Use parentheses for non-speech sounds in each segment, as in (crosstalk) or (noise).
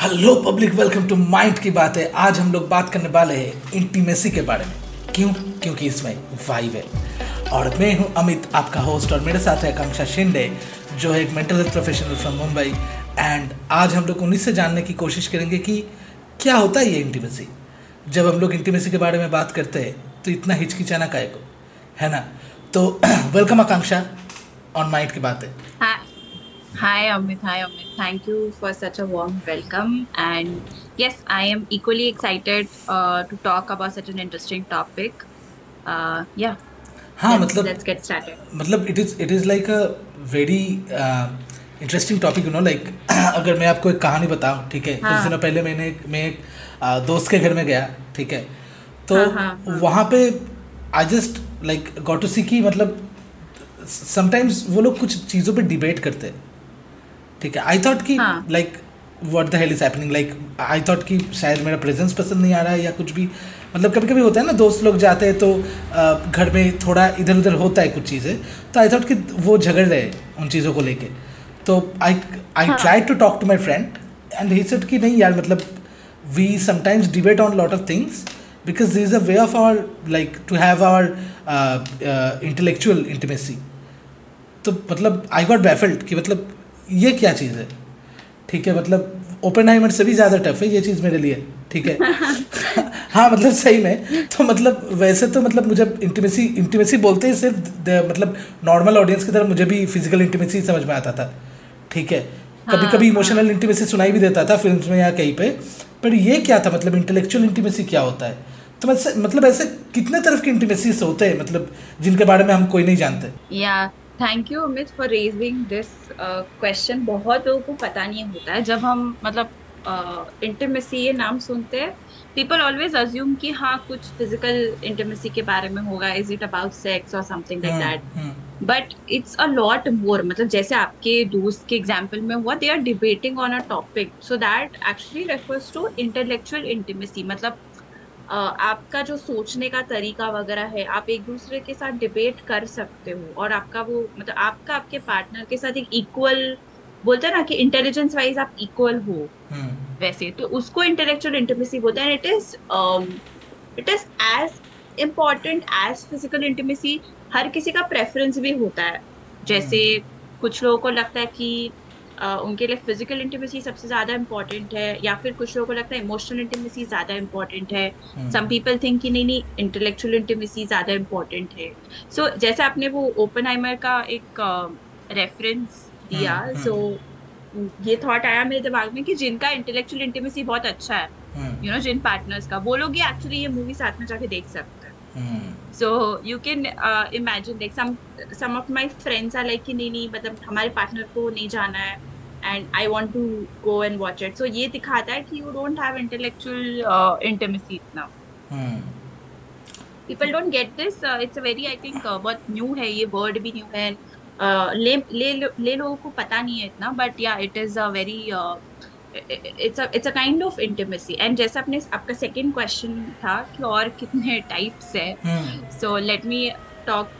Hello public welcome to mind की बात है आज हम लोग बात करने वाले हैं इंटीमेसी के बारे में। क्यों? क्योंकि इसमें वाइब है। और मैं हूँ, अमित, आपका होस्ट और मेरे साथ है आकांक्षा शिंदे, जो है एक mental health professional from Mumbai and आज हम लोग उन्हीं से जानने की कोशिश करेंगे कि क्या होता है ये इंटीमेसी जब हम लोग इंटीमेसी के बारे में बात करते हैं तो इतना हिचकिचाना काय को? है ना? तो (clears throat) वेलकम आकांक्षा ऑन माइंड की बात है Hi, Amit. Hi Amit. Thank you for such a warm welcome. And yes, I am equally excited uh, to talk about such an interesting topic. Uh, yeah. हाँ let's, मतलब let's get started. मतलब it is it is like a very interesting topic you know like अगर मैं आपको एक कहानी बताऊँ ठीक है कुछ हाँ। दिनों पहले मैंने मैं एक दोस्त के घर में गया ठीक है तो हाँ, हाँ, हाँ। वहाँ पे I just like got to see कि मतलब समटाइम्स वो लोग कुछ चीज़ों पे डिबेट करते हैं ठीक है आई थॉट कि। Like what the hell is happening like I thought कि शायद मेरा प्रेजेंस पसंद नहीं आ रहा है या कुछ भी मतलब कभी कभी होता है ना दोस्त लोग जाते हैं तो घर में थोड़ा इधर उधर होता है कुछ चीज़ें तो आई थॉट कि वो झगड़ रहे उन चीज़ों को लेके तो I I. Try to talk to my friend and he said कि नहीं यार मतलब we sometimes debate on lot of things because this is a way of our like to have our intellectual intimacy तो मतलब I got baffled कि मतलब ये क्या चीज़ है ठीक है मतलब ओपन हाइमर से भी ज़्यादा टफ है ये चीज़ मेरे लिए ठीक है (laughs) हाँ मतलब सही में तो मतलब वैसे तो मतलब मुझे इंटीमेसी इंटीमेसी बोलते ही सिर्फ़ मतलब नॉर्मल ऑडियंस की तरह मुझे भी फ़िज़िकल इंटीमेसी समझ में आता था ठीक है कभी कभी। इमोशनल इंटीमेसी सुनाई भी देता था फिल्म्स में या कहीं पे पर ये क्या था मतलब इंटेलेक्चुअल इंटीमेसी क्या होता है तो मतलब मतलब ऐसे कितने तरफ़ की इंटीमेसीज होते हैं मतलब जिनके बारे में हम कोई नहीं जानते Yeah. Thank you Amit for raising this uh, question. बहुत लोगों को पता नहीं होता है। जब हम मतलब इंटीमेसी ये नाम सुनते हैं पीपल ऑलवेज अज्यूम कि हाँ कुछ फ़िज़िकल इंटरमेसी के बारे में होगा। इज़ इट अबाउट सेक्स और something like that but it's a lot more मतलब जैसे आपके दोस्त के एग्ज़ाम्पल में हुआ they are debating on a topic so that actually refers to intellectual intimacy मतलब आपका जो सोचने का तरीका वगैरह है आप एक दूसरे के साथ डिबेट कर सकते हो और आपका वो मतलब आपका आपके पार्टनर के साथ एक इक्वल बोलते हैं ना कि इंटेलिजेंस वाइज आप इक्वल हो। हम्म, वैसे तो उसको इंटेलेक्चुअल इंटीमेसी बोलते हैं। It is it is as important as physical intimacy हर किसी का प्रेफरेंस भी होता है। जैसे कुछ लोगों को लगता है कि उनके लिए फ़िज़िकल इंटीमेसी सबसे ज़्यादा इम्पोर्टेंट है या फिर कुछ लोगों को लगता है इमोशनल इंटीमेसी ज़्यादा इम्पोर्टेंट है। हम्म। सम पीपल थिंक कि नहीं नहीं इंटेलेक्चुअल इंटीमेसी ज़्यादा इम्पोर्टेंट है। सो so, जैसे आपने वो ओपन का एक रेफरेंस uh, दिया हम्म, सो ये थॉट आया मेरे दिमाग में कि जिनका इंटेलेक्चुअल इंटीमेसी बहुत अच्छा है हम्म, यू नो जिन पार्टनर्स का वो लोग ही एक्चुअली ये मूवी साथ में जाके देख सकते हैं। हम्म, so you can imagine like some some of my friends are like कि नहीं नहीं मतलब हमारे पार्टनर को नहीं जाना है। And I want to go and watch it so ये दिखाता है कि you don't have intellectual intimacy इतना people don't get this. Uh, it's a very i think uh, बहुत न्यू है ये वर्ड भी न्यू है. Uh, ले ले ले लोगों को पता नहीं है इतना बट या it is a very it's it's a kind of intimacy and जैसा आपने आपका सेकेंड क्वेश्चन था कि और कितने टाइप्स है. So let me me talk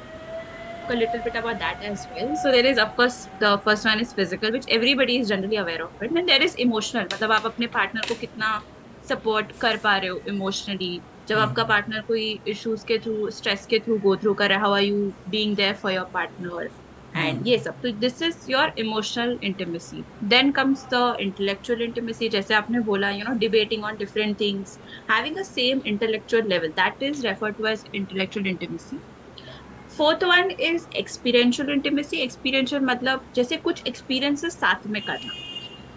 a little bit about that as well. So there is of course the first one is physical which everybody is generally aware of it. And there is emotional. मतलब आप अपने partner को कितना support कर पा रहे हो emotionally जब हम्म। आपका पार्टनर कोई इश्यूज़ के थ्रू स्ट्रेस के थ्रू गो थ्रू कर रहा है how are you being there for your partner hmm. And ये सब. तो this is your emotional intimacy then comes the intellectual intimacy जैसे आपने बोला you know debating on different things having a same intellectual level that is refer to as intellectual intimacy fourth one is experiential intimacy experiential मतलब जैसे कुछ experiences साथ में करना।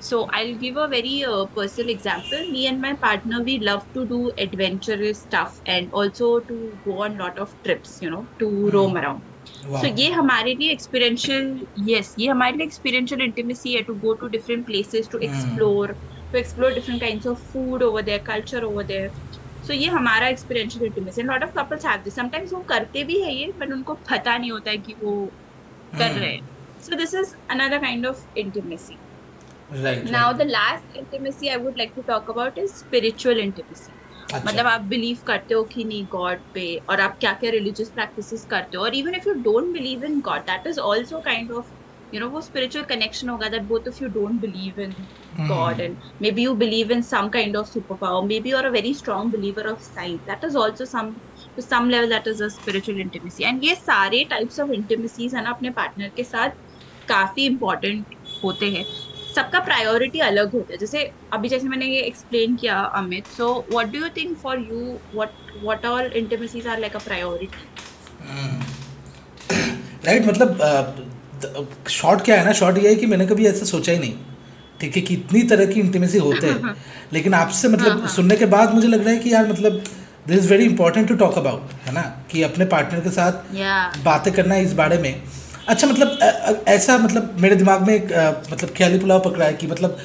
So i'll give a very uh, personal example. Me and my partner we love to do adventurous stuff and also to go on lot of trips you know to roam around. So ये हमारे लिए experiential yes ये हमारे लिए experiential intimacy है to go to different places to. Explore to explore different kinds of food over there culture over there so ये हमारा experiential intimacy lot of couples have this sometimes वो करते भी है ये बट उनको पता नहीं होता है कि वो कर हम्म, रहे हैं. So this is another kind of intimacy right now the last intimacy i would like to talk about is spiritual intimacy. अच्छा, मतलब आप बिलीव करते हो कि नहीं गॉड पे और आप क्या क्या रिलीजियस प्रैक्टिसेस करते हो और even if you don't believe in God that is also kind of you know वो spiritual connection होगा that both of you don't believe in Hmm. God and maybe you believe in some kind of superpower maybe you're a very strong believer of science that is also some to some level that is a spiritual intimacy and ये सारे types of intimacies है ना अपने partner के साथ काफ़ी important होते हैं सबका प्रायोरिटी अलग होता है जैसे अभी जैसे मैंने ये एक्सप्लेन किया Amit so what do you think for you what what all intimacies are like a priority right मतलब शॉर्ट क्या है ना? शॉर्ट ये है कि मैंने कभी ऐसा सोचा ही नहीं। ठीक है कि इतनी तरह की इंटीमेसी होते हैं। (laughs) लेकिन आपसे हाँ, मतलब हाँ। सुनने के बाद मुझे लग रहा है कि यार मतलब this is very important to talk about है ना? कि अपने पार्टनर के साथ या बातें करना इस बारे में। अच्छा मतलब ऐसा मतलब मेरे दिमाग में एक मतलब ख्याली पुलाव पकड़ा है कि मतलब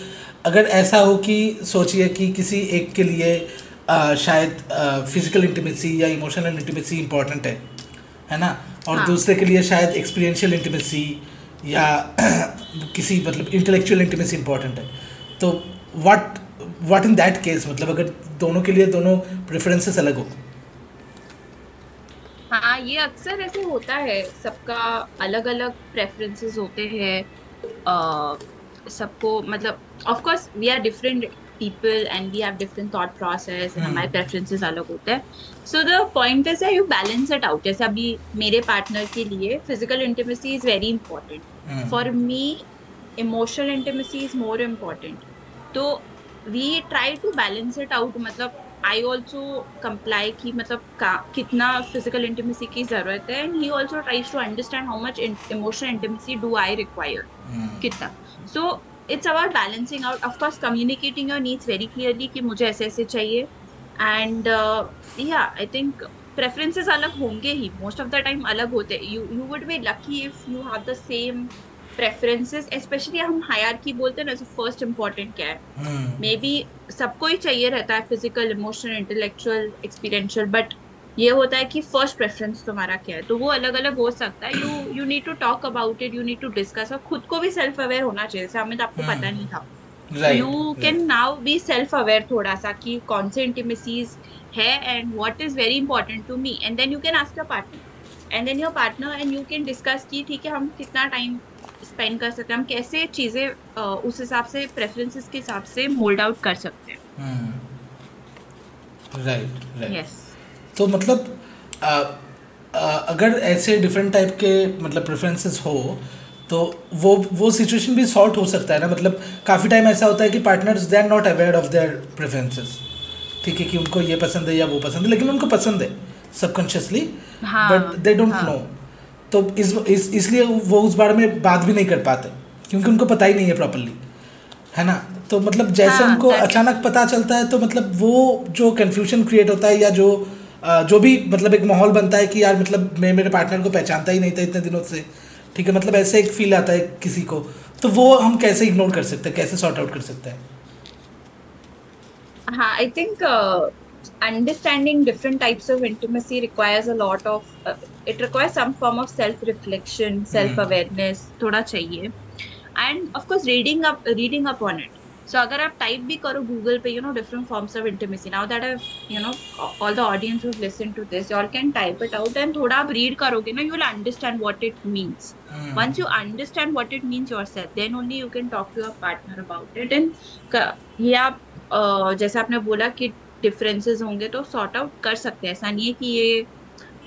अगर ऐसा हो कि सोचिए कि किसी एक के लिए अ, शायद फ़िज़िकल इंटीमेसी या इमोशनल इंटीमेसी इंपॉर्टेंट है। है ना? और हाँ। दूसरे के लिए शायद एक्सपीरियंशियल इंटीमेसी या (clears throat) किसी मतलब इंटेलेक्चुअल इंटीमेसी इंपॉर्टेंट है तो what what in that case मतलब अगर दोनों के लिए दोनों प्रेफरेंसेस अलग हो हाँ ये अक्सर ऐसे होता है सबका अलग अलग प्रेफरेंसेस होते हैं सबको मतलब of course we are different people and we have different thought process हमारे प्रेफरेंसेस अलग होते हैं. So the point is you balance it out जैसे अभी मेरे पार्टनर के लिए physical intimacy is very important for me emotional intimacy is more important तो we try to balance it out मतलब आई ऑल्सो कंप्लाई की मतलब कितना फ़िज़िकल इंटीमेसी की ज़रूरत है. And he also tries to understand how much emotional intimacy do I require कितना. So it's about balancing out of course communicating your needs very clearly कि मुझे ऐसे ऐसे चाहिए। एंड या आई थिंक प्रेफरेंसेस अलग होंगे ही। मोस्ट ऑफ़ द टाइम अलग होते you would be lucky if you have the same preferences specially हम हायर की बोलते हैं ना फ़र्स्ट इंपॉर्टेंट क्या है? Hmm. मे बी सबको ही चाहिए रहता है physical emotional intellectual experiential but ये होता है कि फ़र्स्ट प्रेफरेंस तुम्हारा क्या है? तो वो अलग अलग हो सकता है। You you need to talk about it you need to discuss और खुद को भी सेल्फ अवेयर होना चाहिए। जैसे हमें तो आपको हम्म, पता नहीं था। You can now be self aware थोड़ा सा कि कौन से इंटीमेसीज है and what is very important to me and then you can ask your partner and then your partner and you can discuss कि ठीक है हम कितना टाइम स्पेंड कर सकते हैं? हम कैसे चीज़ें उस हिसाब से प्रेफरेंसेस के हिसाब से मोल्ड आउट कर सकते हैं? राइट राइट यस तो मतलब अ, अ, अगर ऐसे डिफरेंट टाइप के मतलब प्रेफरेंसेस हो तो वो वो सिचुएशन भी सॉर्ट हो सकता है ना? मतलब काफ़ी टाइम ऐसा होता है कि partners they are not aware of their preferences ठीक है कि उनको ये पसंद है या वो पसंद है लेकिन उनको पसंद है subconsciously but they don't. Know तो इस, इस इसलिए वो उस बारे में बात भी नहीं कर पाते क्योंकि उनको पता ही नहीं है प्रॉपरली है ना? तो मतलब जैसे हाँ, उनको अचानक पता चलता है तो मतलब वो जो कन्फ्यूज़न क्रिएट होता है या जो जो भी मतलब एक माहौल बनता है कि यार मतलब मैं मेरे पार्टनर को पहचानता ही नहीं था इतने दिनों से। ठीक है मतलब ऐसे एक फील आता है किसी को। तो वो हम कैसे इग्नोर कर सकते हैं? कैसे सॉर्ट आउट कर सकते हैं? हाँ I think understanding different types of intimacy requires a lot of it requires some form of self reflection self awareness थोड़ा चाहिए। And of reading up reading up on it so अगर आप type भी करो गूगल पे you know different forms of intimacy now that you know all the audience who listen to this all can type it out and थोड़ा आप read करोगे ना you will understand what it means once you understand what it means yourself then only you can talk to your partner about it and ये आप जैसे आपने बोला कि डिफरेंसेस होंगे तो सॉर्ट आउट कर सकते हैं। ऐसा नहीं है कि ये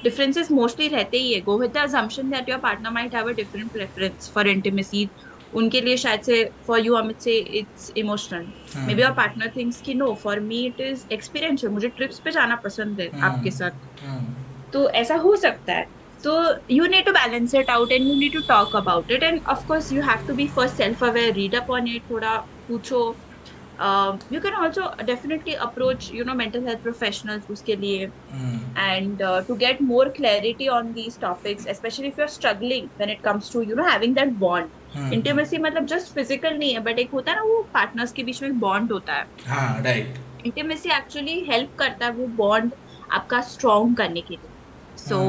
डिफरेंसेस मोस्टली रहते ही है। Go with the assumption that your partner might have a different preference for intimacy उनके लिए शायद से फॉर यू अमित से it's emotional maybe or partner things की no for me it is experience मुझे ट्रिप्स पे जाना पसंद है हाँ। आपके साथ। हाँ। तो ऐसा हो सकता है। तो you need to balance it out and you need to talk about it and of course you have to be first self aware read up on it थोड़ा पूछो। You can also definitely approach you know mental health professional उसके लिए। And to get more clarity on these topics specially if you are struggling when it comes to you know having that bond intimacy मतलब just physical नहीं है but एक होता है ना वो partners के बीच में एक bond होता है हाँ राइट इंटीमेसी एक्चुअली हेल्प करता है वो बॉन्ड आपका स्ट्रॉन्ग करने के लिए so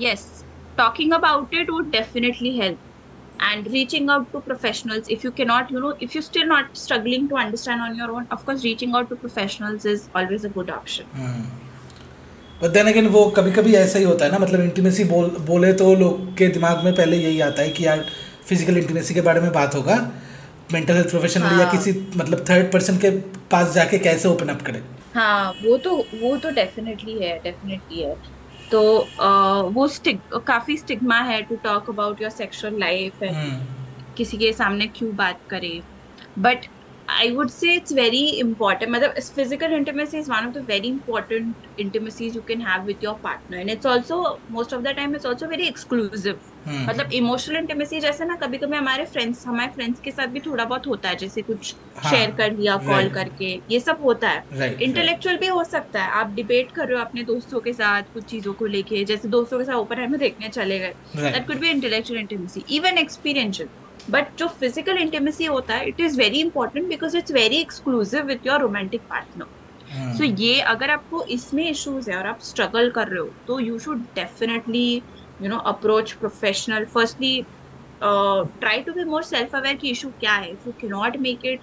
yes talking about it would definitely help and reaching out to professionals if you cannot you know if you're still not struggling to understand on your own of course reaching out to professionals is always a good option hmm. But then again वो कभी कभी ऐसा ही होता है ना मतलब intimacy बोल बोले तो लोग के दिमाग में पहले यही आता है कि यार फ़िज़िकल इंटीमेसी के बारे में बात होगा मेंटल हेल्थ प्रोफेशनल हाँ. या। किसी मतलब थर्ड पर्सन के पास जाके कैसे ओपन अप करें हाँ वो तो वो तो डेफिनेटली है डेफिनेटली है तो आ, वो स्टिक काफ़ी स्टिग्मा है to talk about your sexual life किसी के सामने क्यों बात करें but I would say it's very important मतलब physical intimacy is one of the very important intimacies you can have with your partner and it's also most of the time it's also very exclusive hmm मतलब emotional intimacy जैसे ना कभी कभी हमारे friends हमारे friends के साथ भी थोड़ा बहुत होता है जैसे कुछ हाँ, शेयर कर लिया कॉल right. करके ये सब होता है। इंटेलेक्चुअल भी हो सकता है। आप डिबेट कर रहे हो अपने दोस्तों के साथ कुछ चीज़ों को लेके जैसे दोस्तों के साथ ओपन में देखने चले गए। That could be intellectual intimacy even experiential but जो फ़िज़िकल इंटीमेसी होता है it is very important because it's very exclusive with your romantic partner. So ये अगर आपको इसमें इश्यूज़ है और आप स्ट्रगल कर रहे हो तो you should definitely you know approach professional firstly try to be more self aware की इशू क्या है. If you cannot make it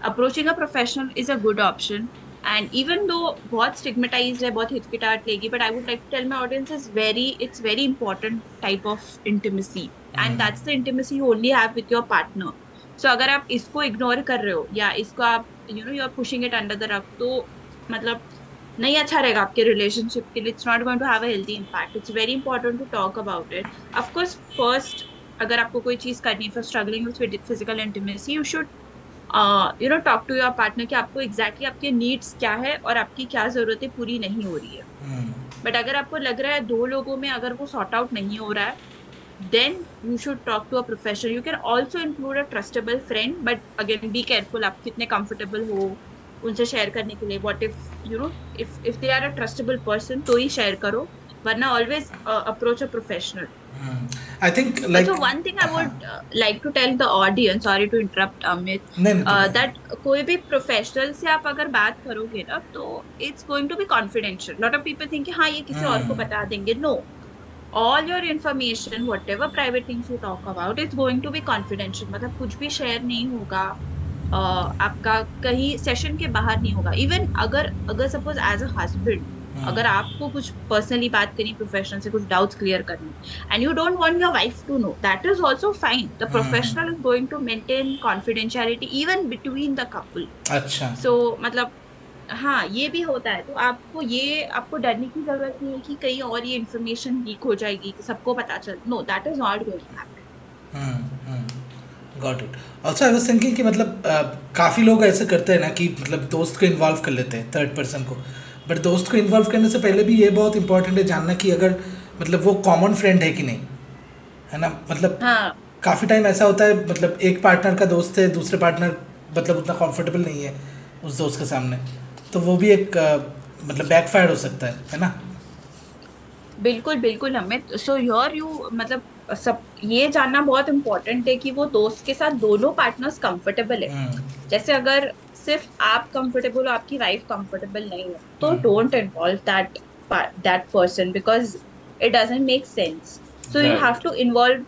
approaching a professional is a good option and even though बहुत stigmatise है बहुत हिचकिटाहट लेगी but I would like tell my audience is very it's very important type of intimacy. And that's the intimacy you only have with your partner so अगर आप इसको ignore कर रहे हो या इसको आप you know you are pushing it under the rug तो मतलब नहीं अच्छा रहेगा आपके रिलेशनशिप के लिए. It's not going to have a healthy impact it's very important to talk about it of course first अगर आपको कोई चीज़ करनी है for struggling with physical intimacy you should you know talk to your partner कि आपको exactly exactly आपके needs क्या है और आपकी क्या जरूरतें पूरी नहीं हो रही है। hmm. बट अगर आपको लग रहा है दो लोगों में अगर वो सॉर्ट आउट नहीं हो रहा है then you should talk to a professional you can also include a trustable friend but again be careful आप कितने कम्फर्टेबल हो उनसे शेयर करने के लिए। What if you know if if they are a trustable person तो ही share करो। वरना always approach a professional I think like so one thing I would uh, like to tell the audience sorry to interrupt Amit नहीं नहीं uh, that कोई भी professional से आप अगर बात करोगे ना तो it's going to be confidential lot of people think हाँ ये किसी और को Hmm. बता देंगे. All your information whatever private things you talk about it's going to be confidential मतलब कुछ भी शेयर नहीं होगा. Uh, आपका कहीं सेशन के बाहर नहीं होगा. इवन अगर अगर suppose as a husband hmm, अगर आपको कुछ पर्सनली बात करनी प्रोफेशनल से कुछ डाउट्स क्लियर करनी and you don't want your wife to know that is also fine the Hmm. Professional is going to maintain confidentiality even between the couple अच्छा. So मतलब हाँ ये भी होता है तो आपको ये आपको डरने की ज़रूरत नहीं है कि कहीं और ये इन्फॉर्मेशन लीक हो जाएगी सबको पता चल no that is not going to happen got it also I was thinking कि मतलब काफ़ी लोग ऐसे करते हैं ना कि मतलब दोस्त को इन्वॉल्व कर लेते हैं थर्ड पर्सन को. बट दोस्त को इन्वॉल्व करने से पहले भी ये बहुत इंपॉर्टेंट है जानना कि अगर मतलब वो कॉमन फ्रेंड है कि नहीं। है ना? मतलब हाँ। काफ़ी टाइम ऐसा होता है मतलब एक पार्टनर का दोस्त है दूसरे पार्टनर मतलब उतना कंफर्टेबल नहीं है उस दोस्त के सामने। तो वो भी एक मतलब बैकफायर हो सकता है है ना? बिल्कुल बिल्कुल अमित। सो योर यू मतलब सब ये जानना बहुत इम्पोर्टेंट है कि वो दोस्त के साथ दोनों पार्टनर्स कंफर्टेबल है। हम्म, जैसे अगर सिर्फ़ आप कंफर्टेबल हो आपकी वाइफ कंफर्टेबल नहीं है तो Hmm. Don't involve that that person because it doesn't make sense so you. Have to involve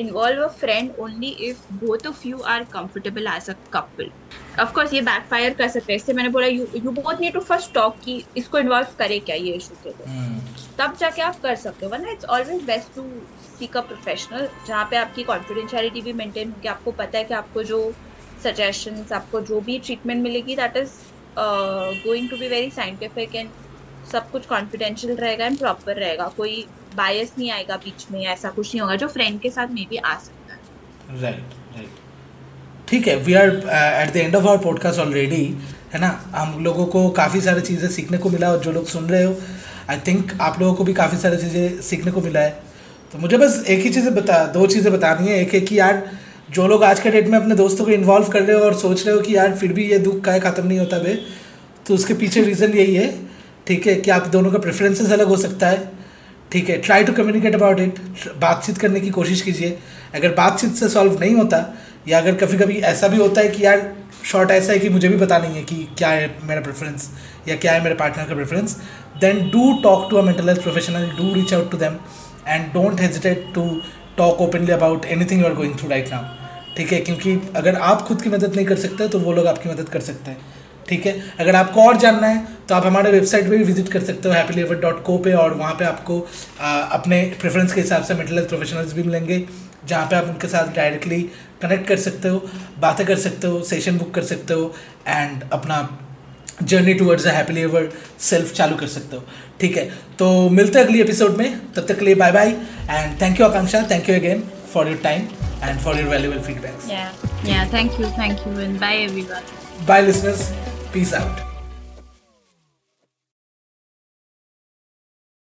involve a friend only if both of you are comfortable as a couple. Of course ये backfire कर सकते हैं। इससे मैंने बोला you you both need to first talk कि इसको involve करे क्या ये issue के लिए? हम्म, तब जाके आप कर सकते हो। वरना it's always best to seek a professional जहाँ पे आपकी कॉन्फिडेंशियलिटी भी मेंटेन होगी आपको पता है कि आपको जो सजेशंस आपको जो भी ट्रीटमेंट मिलेगी that is going to be very scientific and सब कुछ कॉन्फिडेंशियल रहेगा एंड प्रॉपर रहेगा। कोई बायस नहीं आएगा बीच में, ऐसा कुछ नहीं होगा जो फ्रेंड के साथ मे भी आ सकता है। राइट राइट ठीक है we are at the end of our podcast already है ना? हम लोगों को काफ़ी सारी चीज़ें सीखने को मिला और जो लोग सुन रहे हो आई थिंक आप लोगों को भी काफ़ी सारी चीज़ें सीखने को मिला है। तो मुझे बस एक ही चीज़ें बता, दो चीज़ें बतानी है। एक है कि यार जो लोग आज के डेट में अपने दोस्तों को इन्वॉल्व कर रहे हो और सोच रहे हो कि यार फिर भी ये दुख का ख़त्म नहीं होता बे तो उसके पीछे रीज़न यही है, ठीक है, कि आप दोनों का प्रेफरेंसेस अलग हो सकता है, ठीक है try to communicate about it बातचीत करने की कोशिश कीजिए, अगर बातचीत से सॉल्व नहीं होता, या अगर कभी कभी ऐसा भी होता है कि यार शॉर्ट ऐसा है कि मुझे भी पता नहीं है कि क्या है मेरा प्रेफरेंस या क्या है मेरे पार्टनर का preference then do talk to a mental health professional do reach out to them and don't hesitate to talk openly about anything you are going through right now ठीक है क्योंकि अगर आप खुद की मदद नहीं कर सकते तो वो लोग आपकी मदद कर सकते हैं। ठीक है अगर आपको और जानना है तो आप हमारे वेबसाइट पे भी विज़िट कर सकते हो हैप्पी लेवर डॉट को पे और वहाँ पे आपको आ, अपने प्रेफरेंस के हिसाब से मेंटल हेल्थ प्रोफेशनल्स भी मिलेंगे जहाँ पे आप उनके साथ डायरेक्टली कनेक्ट कर सकते हो बातें कर सकते हो सेशन बुक कर सकते हो एंड अपना journey towards a happy ever self चालू कर सकते हो। ठीक है तो मिलते हैं अगली एपिसोड में तब तक के लिए bye bye and thank you Akanksha thank you again for your time and for your valuable feedbacks. Yeah. Yeah. Thank you. Thank you. And bye, everyone. Bye, listeners. Peace out.